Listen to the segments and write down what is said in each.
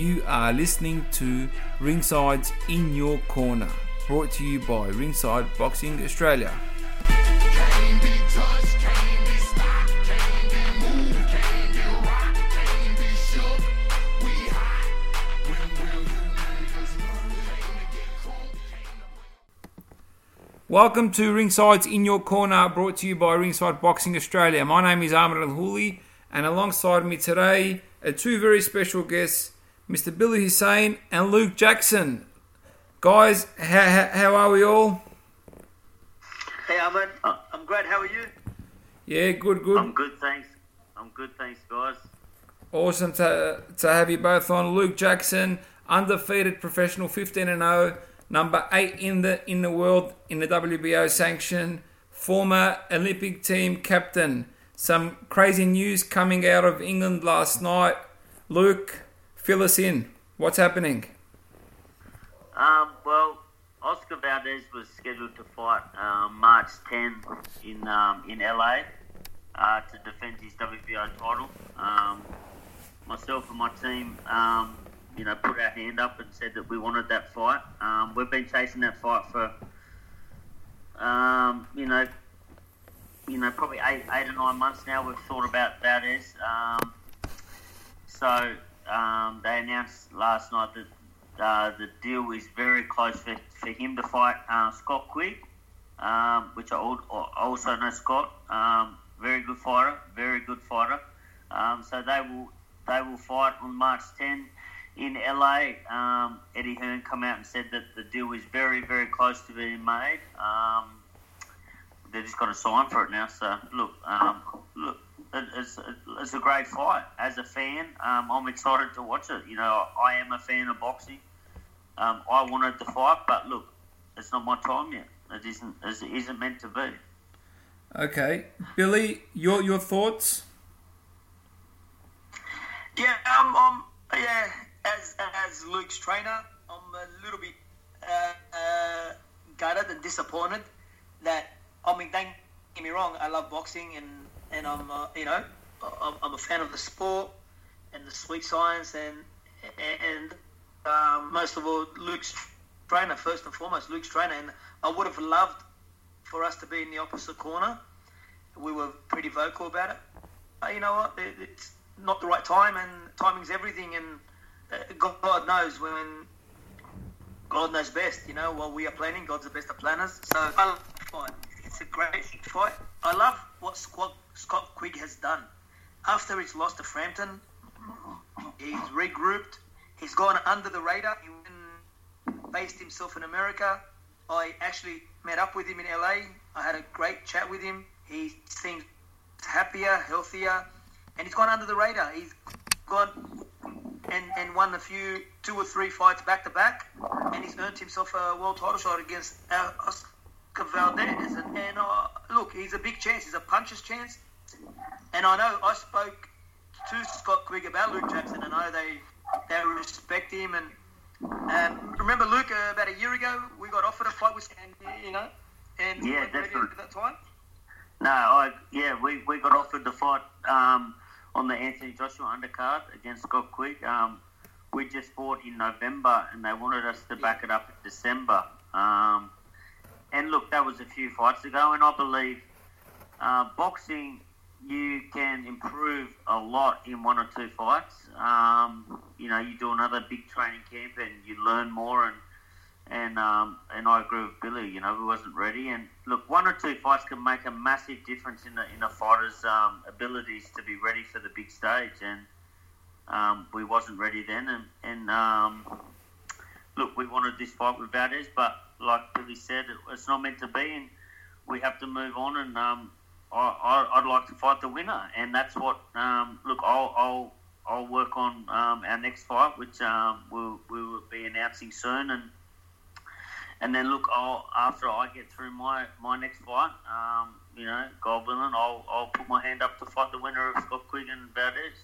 You are listening to Ringside's In Your Corner, brought to you by Ringside Boxing Australia. Welcome to Ringside's In Your Corner, brought to you by Ringside Boxing Australia. My name is Ahmed Al Houli, and alongside me today are two very special guests, Mr. Billy Hussein and Luke Jackson. Guys, how, how are we all? Hey Ahmed, Uh, I'm great. How are you? Yeah, good, good. I'm good, thanks. I'm good, thanks, guys. Awesome to, to have you both on. Luke Jackson, undefeated professional, 15 and 0, number 8 in the in the world in the WBO sanction, former Olympic team captain. Some crazy news coming out of England last night. Luke, fill us in. What's happening? Um, well, Oscar Valdez was scheduled to fight um, March 10 in um, in LA uh, to defend his WBO title. Um, myself and my team, um, you know, put our hand up and said that we wanted that fight. Um, we've been chasing that fight for, um, you know, you know, probably eight, eight or nine months now. We've thought about Valdez. So um, they announced last night that uh, the deal is very close for, for him to fight uh, Scott Quigg, um, which I also know Scott. Um, very good fighter, very good fighter. Um, so they will they will fight on March 10 in LA. Um, Eddie Hearn come out and said that the deal is very very close to being made. Um, they just got to sign for it now. So look, um, look, it- it's, it's a great fight. As a fan, um, I'm excited to watch it. You know, I am a fan of boxing. Um, I wanted the fight, but look, it's not my time yet. It isn't. It isn't meant to be. Okay, Billy, your your thoughts? Yeah, um, um, yeah. As as Luke's trainer, I'm a little bit uh, uh, gutted and disappointed that I mean, don't get me wrong. I love boxing and and I'm uh, you know I'm, a fan of the sport and the sweet science and and um, most of all Luke's trainer first and foremost Luke's trainer and I would have loved for us to be in the opposite corner. We were pretty vocal about it. You know what? It, it's not the right time, and timing's everything. And uh, God, knows when God knows best. You know, while we are planning, God's the best of planners. So I love. It's a great fight. I love what Scott, Scott Quigg has done. After he's lost to Frampton, he's regrouped. He's gone under the radar. He based himself in America. I actually met up with him in LA. I had a great chat with him. He seems happier, healthier, and he's gone under the radar. He's gone and, and won a few, two or three fights back to back, and he's earned himself a world title shot against uh, Oscar Valdez. And, and uh, look, he's a big chance. He's a puncher's chance. And I know I spoke to Scott Quigg about Luke Jackson, and I know they they respect him. And um, remember, Luke, uh, about a year ago, we got offered a fight with, and you know, and Yeah, definitely. at that time. No, I yeah, we, we got offered the fight um, on the Anthony Joshua undercard against Scott Quigg. Um, we just fought in November, and they wanted us to back it up in December. Um, and look, that was a few fights ago, and I believe uh, boxing you can improve a lot in one or two fights. Um, you know, you do another big training camp, and you learn more and and um, and I agree with Billy. You know, we wasn't ready. And look, one or two fights can make a massive difference in the in a fighter's um, abilities to be ready for the big stage. And um, we wasn't ready then. And, and um, look, we wanted this fight with Valdez, but like Billy said, it's not meant to be, and we have to move on. And um, I, I, I'd like to fight the winner, and that's what. Um, look, I'll. I'll I'll work on um, our next fight, which um, we'll, we will be announcing soon, and and then look, I'll after I get through my, my next fight, um, you know, God willing, I'll I'll put my hand up to fight the winner of Scott Quigg and Valdez.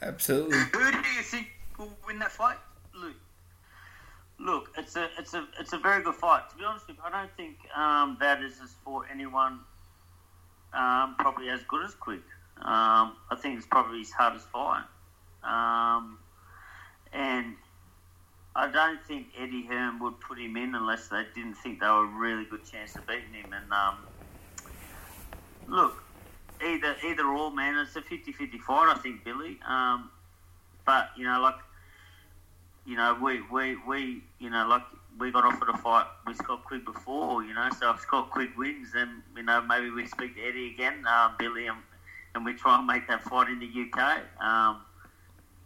Absolutely. Who do you think will win that fight, Luke? Look, it's a it's a it's a very good fight. To be honest with you, I don't think um, Valdez has fought anyone um, probably as good as Quigg. Um, I think it's probably his hardest fight. Um, and I don't think Eddie Hearn would put him in unless they didn't think they were a really good chance of beating him. And um, look, either either or, man, it's a 50-50 fight, I think, Billy. Um, but you know, like, you know, we we we you know, like we got offered a fight with Scott Quigg before, you know. So if Scott Quigg wins, then you know maybe we speak to Eddie again, uh, Billy, and, and we try and make that fight in the UK. Um,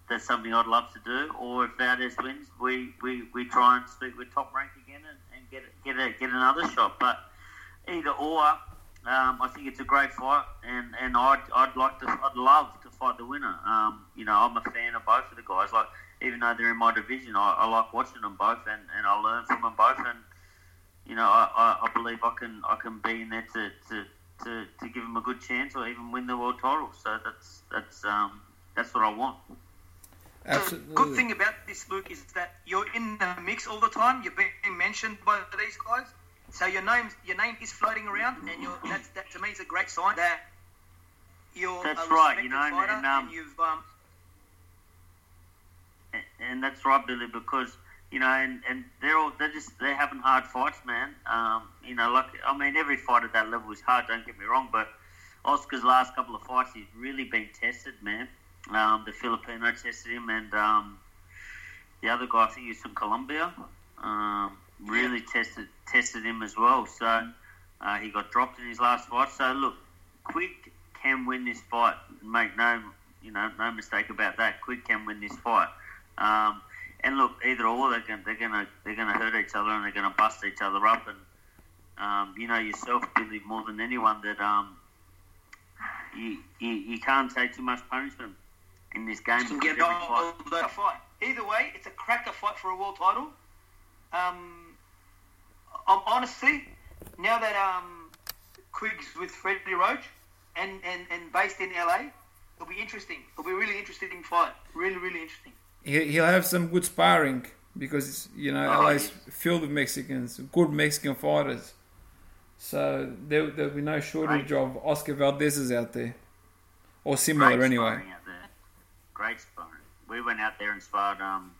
that's something I'd love to do. Or if Valdez wins, we, we, we try and speak with Top Rank again and, and get get a, get another shot. But either or, um, I think it's a great fight, and, and I'd, I'd like to I'd love to fight the winner. Um, you know, I'm a fan of both of the guys. Like even though they're in my division, I, I like watching them both, and, and I learn from them both. And you know, I, I, I believe I can I can be in there to, to, to, to give them a good chance, or even win the world title. So that's that's um, that's what I want. Absolutely. The good thing about this, Luke, is that you're in the mix all the time. You're being mentioned by these guys, so your name your name is floating around, and you're that's, that to me is a great sign that you're That's a right, you know, and- and, um, and you've um, And- that's right, Billy, because you know, and, and they're all they're just they're having hard fights, man. Um, you know, like I mean, every fight at that level is hard. Don't get me wrong, but Oscar's last couple of fights, he's really been tested, man. Um, the Filipino tested him, and um, the other guy, I think he's from Colombia, um, really tested tested him as well. So uh, he got dropped in his last fight. So look, Quigg can win this fight. Make no, you know, no mistake about that. Quigg can win this fight. Um, and look, either or, they're going, they're going to they're going to hurt each other and they're going to bust each other up. And um, you know yourself, Billy, more than anyone, that um, you, you you can't take too much punishment in this game. can get every all fight- the fight. Either way, it's a cracker fight for a world title. Um, um, honestly, now that um, Quigg's with Freddie Roach and, and, and based in LA, it'll be interesting. It'll be a really interesting fight. Really, really interesting. He, he'll have some good sparring because you know Oh, LA's filled with Mexicans, good Mexican fighters. So there there'll be no shortage Right. of Oscar Valdez's out there, or similar Great anyway. sparring out there. Great sparring. We went out there and sparred. Um,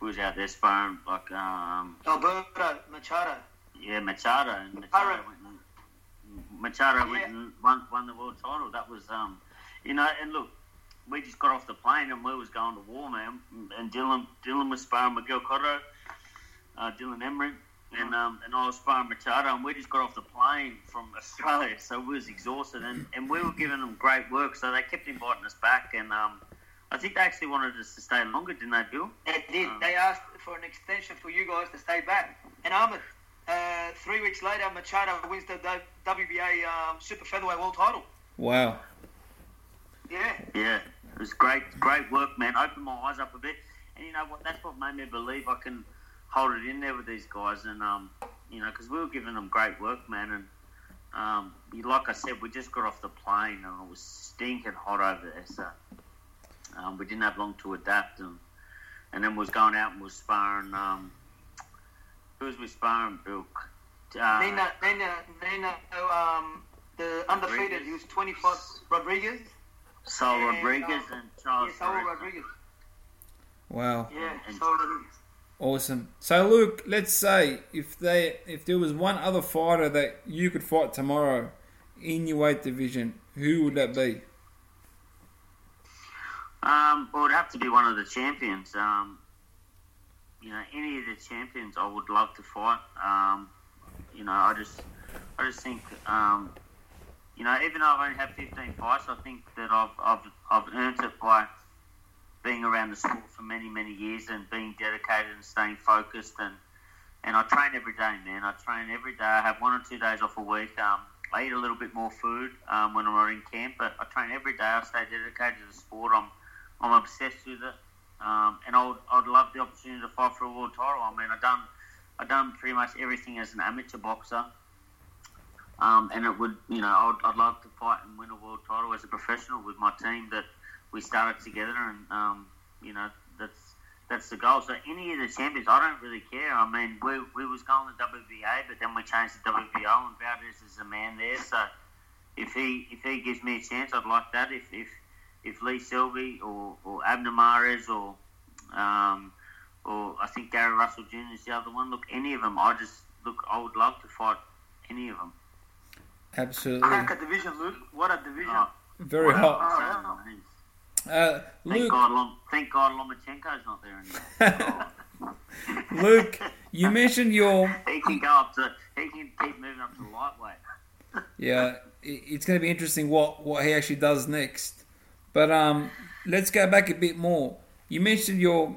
we was out there sparring like um, Alberto Machado. yeah Machado and Machado went and, Machado went Yeah. and won, won the world title. That was um, you know, and look, we just got off the plane and we was going to war, man. And Dylan Dylan was sparring Miguel Cotto, uh, Dylan Emery. And, um, and I was sparring Machado, and we just got off the plane from Australia, so we was exhausted, and, and we were giving them great work, so they kept inviting us back, and um, I think they actually wanted us to stay longer, didn't they, Bill? They did. Um, They asked for an extension for you guys to stay back. And Ahmed, uh, three weeks later, Machado wins the WBA um, Super Featherweight World Title. Wow. Yeah. Yeah, it was great, great work, man. Opened my eyes up a bit, and you know what? That's what made me believe I can hold it in there with these guys, and um, you know, because we were giving them great work, man, and um, like I said, we just got off the plane and it was stinking hot over there, so um, we didn't have long to adapt, and and then we was going out and we was sparring. Um, who was we sparring, Bill? Uh, Nina, Nina, Nina, um, the undefeated, Rodriguez. he was 25, Rodriguez. Saul and, Rodriguez um, and Charles. yeah, Saul Ferrer. Rodriguez. Wow. Yeah, And- Saul Rodriguez. Awesome. So Luke, let's say if they if there was one other fighter that you could fight tomorrow in your weight division, who would that be? Um, well, it'd have to be one of the champions. Um, you know, any of the champions, I would love to fight. Um, you know, I just, I just think, um, you know, even though I've only had 15 fights, I think that I've, I've, I've earned it by being around the sport for many, many years and being dedicated and staying focused. And, and I train every day, man. I train every day. I have one or two days off a week. Um, I eat a little bit more food um, when I'm in camp, but I train every day. I stay dedicated to the sport. I'm I'm obsessed with it, um, and I would, I'd love the opportunity to fight for a world title. I mean, I've done I've done pretty much everything as an amateur boxer, um, and it would you know I'd, I'd love to fight and win a world title as a professional with my team that we started together, and um, you know that's that's the goal. So any of the champions, I don't really care. I mean, we we was going to WBA, but then we changed to WBO, and Valdez is a man there, so. If he if he gives me a chance, I'd like that. If if if Lee Selby or, or Abner Mares or um, or I think Gary Russell Jr. is the other one. Look, any of them, I just look. I would love to fight any of them. Absolutely. Crack a division, Luke. What a division. Oh, Very hot. Oh, Thank Uh, Luke, God, Lom- thank God Lomachenko's not there anymore. Luke, you mentioned your he can go up to. He can keep moving up to lightweight. yeah. i- It's going to be interesting what what he actually does next. But um, let's go back a bit more. You mentioned your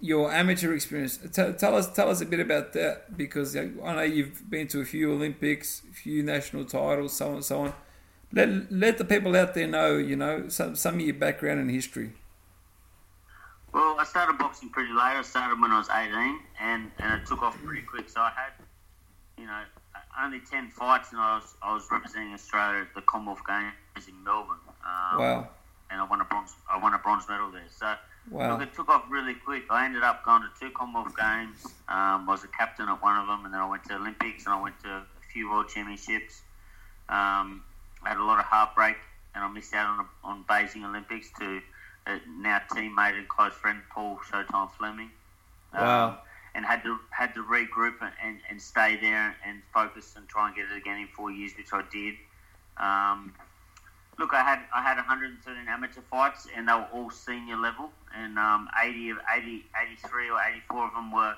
your amateur experience. Tell, tell us tell us a bit about that because I know you've been to a few Olympics, a few national titles, so on and so on. Let let the people out there know, you know, some some of your background and history. Well, I started boxing pretty late. I started when I was 18, and, and it took off pretty quick. So I had, you know, only 10 fights, and I was I was representing Australia at the Commonwealth Games in Melbourne. Um, Wow, And I won a bronze I won a bronze medal there. So wow, look, it took off really quick. I ended up going to two Commonwealth Games. Um, I was a captain at one of them, and then I went to Olympics, and I went to a few World Championships. Um, I had a lot of heartbreak, and I missed out on on Beijing Olympics to uh, now teammate and close friend Paul Showtime Fleming. Um, Wow. and had to had to regroup and, and, and stay there and focus and try and get it again in four years, which I did. Look, I had I had 113 amateur fights, and they were all senior level, and um, 80 of 80, 83 or 84 of them were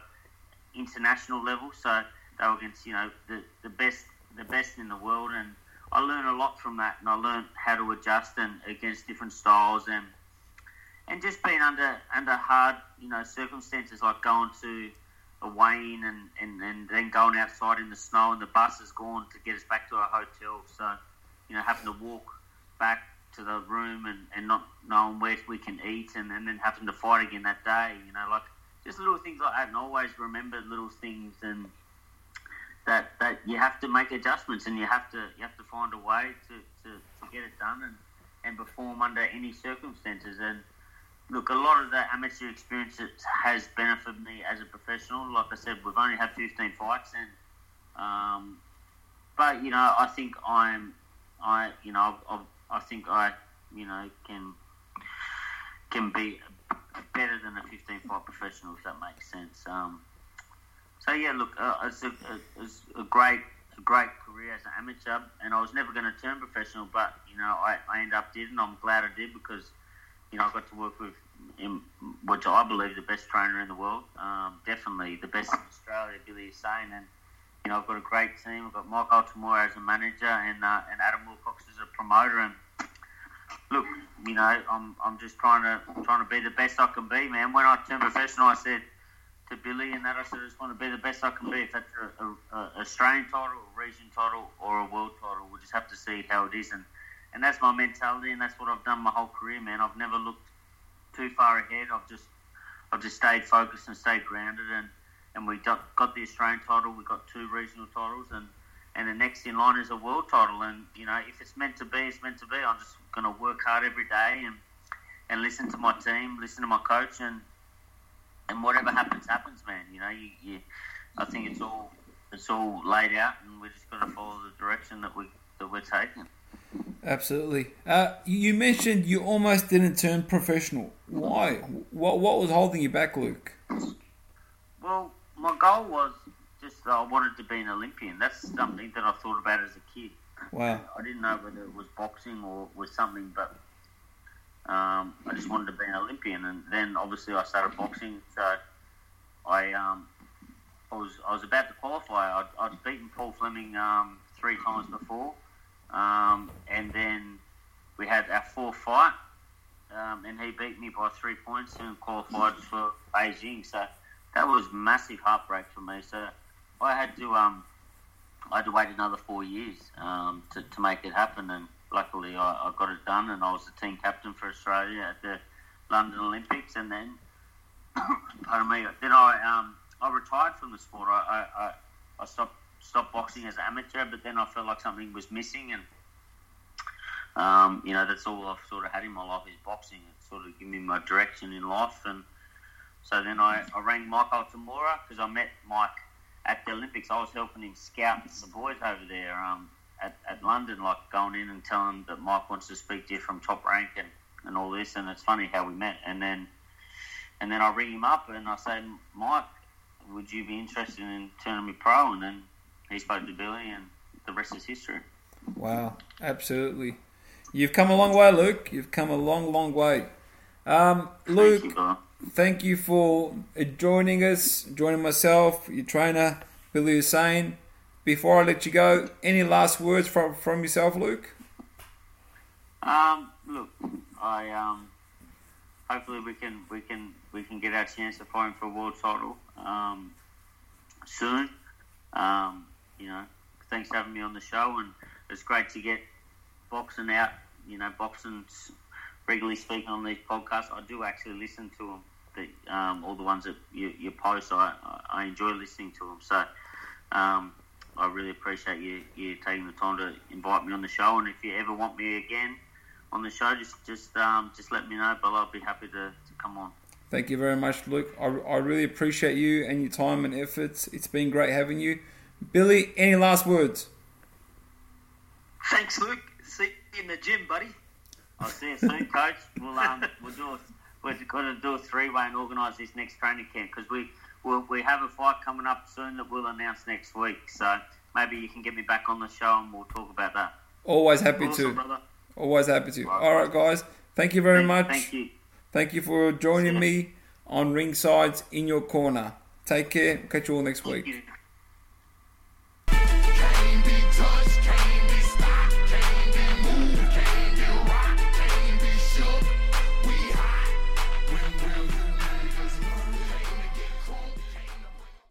international level. So they were against you know the, the best the best in the world, and I learned a lot from that, and I learned how to adjust and against different styles and and just being under under hard you know circumstances like going to a weigh-in and, and, and then going outside in the snow and the bus is gone to get us back to our hotel so you know having to walk back to the room and, and not knowing where we can eat and, and then having to fight again that day you know like just little things like that. And always remember little things and that that you have to make adjustments and you have to you have to find a way to, to, to get it done and, and perform under any circumstances. And look a lot of the amateur experience has benefited me as a professional like I said we've only had 15 fights and um, but you know I think I'm I you know I, I think I you know can can be better than a 15 fight professional if that makes sense. Um, so yeah, look, uh, it's, a, it's a great, a great career as an amateur, and I was never going to turn professional, but you know, I, I ended up did, and I'm glad I did because you know I got to work with, him, which I believe the best trainer in the world, um, definitely the best in Australia, Billy Hussein, and you know I've got a great team. I've got Mike Altamura as a manager, and uh, and Adam Wilcox as a promoter, and look, you know, I'm I'm just trying to trying to be the best I can be, man. When I turned professional, I said to Billy and that I said I just want to be the best I can be. If that's a, a, a Australian title, a region title, or a world title, we'll just have to see how it is. And and that's my mentality, and that's what I've done my whole career, man. I've never looked too far ahead. I've just I've just stayed focused and stayed grounded, and and we got, the Australian title. We got two regional titles, and and the next in line is a world title. And you know, if it's meant to be, it's meant to be. I'm just going to work hard every day and and listen to my team, listen to my coach, and and whatever happens, happens, man. You know, you, you I think it's all it's all laid out, and we're just going to follow the direction that we that we're taking. absolutely. Uh, you mentioned you almost didn't turn professional. Why? What what was holding you back, Luke? Goal was just I wanted to be an Olympian. That's something that I thought about as a kid. Wow. I didn't know whether it was boxing or was something, but um, I just wanted to be an Olympian. And then obviously I started boxing, so I um, I was I was about to qualify. I'd, I'd beaten Paul Fleming um, three times before, um, and then we had our fourth fight, um, and he beat me by three points and qualified for Beijing. So that was massive heartbreak for me. So I had to um, I had to wait another four years um, to, to make it happen, and luckily I, I got it done, and I was the team captain for Australia at the London Olympics, and then pardon me, then I um, I retired from the sport. I, I, I, stopped stopped boxing as an amateur, but then I felt like something was missing, and um, you know that's all I've sort of had in my life is boxing. It's sort of given me my direction in life, and so then I, I rang Mike Altamura because I met Mike at the Olympics. I was helping him scout the boys over there um, at, at London, like going in and telling that Mike wants to speak to you from top rank and, and all this. And it's funny how we met. And then and then I ring him up and I say, Mike, would you be interested in turning me pro? And then he spoke to Billy, and the rest is history. Wow, absolutely. You've come a long way, Luke. You've come a long, long way. Um, Luke, Thank you. Thank you for joining us, joining myself, your trainer, Billy Hussein. Before I let you go, any last words from, from yourself, Luke? Um, look, I um, hopefully we can we can we can get our chance to fight for a world title um, soon. Um, you know, thanks for having me on the show, and it's great to get boxing out. You know, boxing's regularly speaking on these podcasts. I do actually listen to them. The, um, all the ones that you, you post, I, I enjoy listening to them. So um, I really appreciate you, you taking the time to invite me on the show. And if you ever want me again on the show, just just um, just let me know. But I'll be happy to, to come on. Thank you very much, Luke. I, I really appreciate you and your time and efforts. It's been great having you. Billy, any last words? Thanks, Luke. See you in the gym, buddy. I'll see you soon, Coach. We'll um, we'll do a, we've got to do a three way and organise this next training camp because we we'll, we have a fight coming up soon that we'll announce next week. So maybe you can get me back on the show and we'll talk about that. Always happy Awesome, to. brother. Always happy to. All right, guys. Thank you very much. Thank you. Thank you for joining me on Ringside's In Your Corner. Take care. Catch you all next week. You.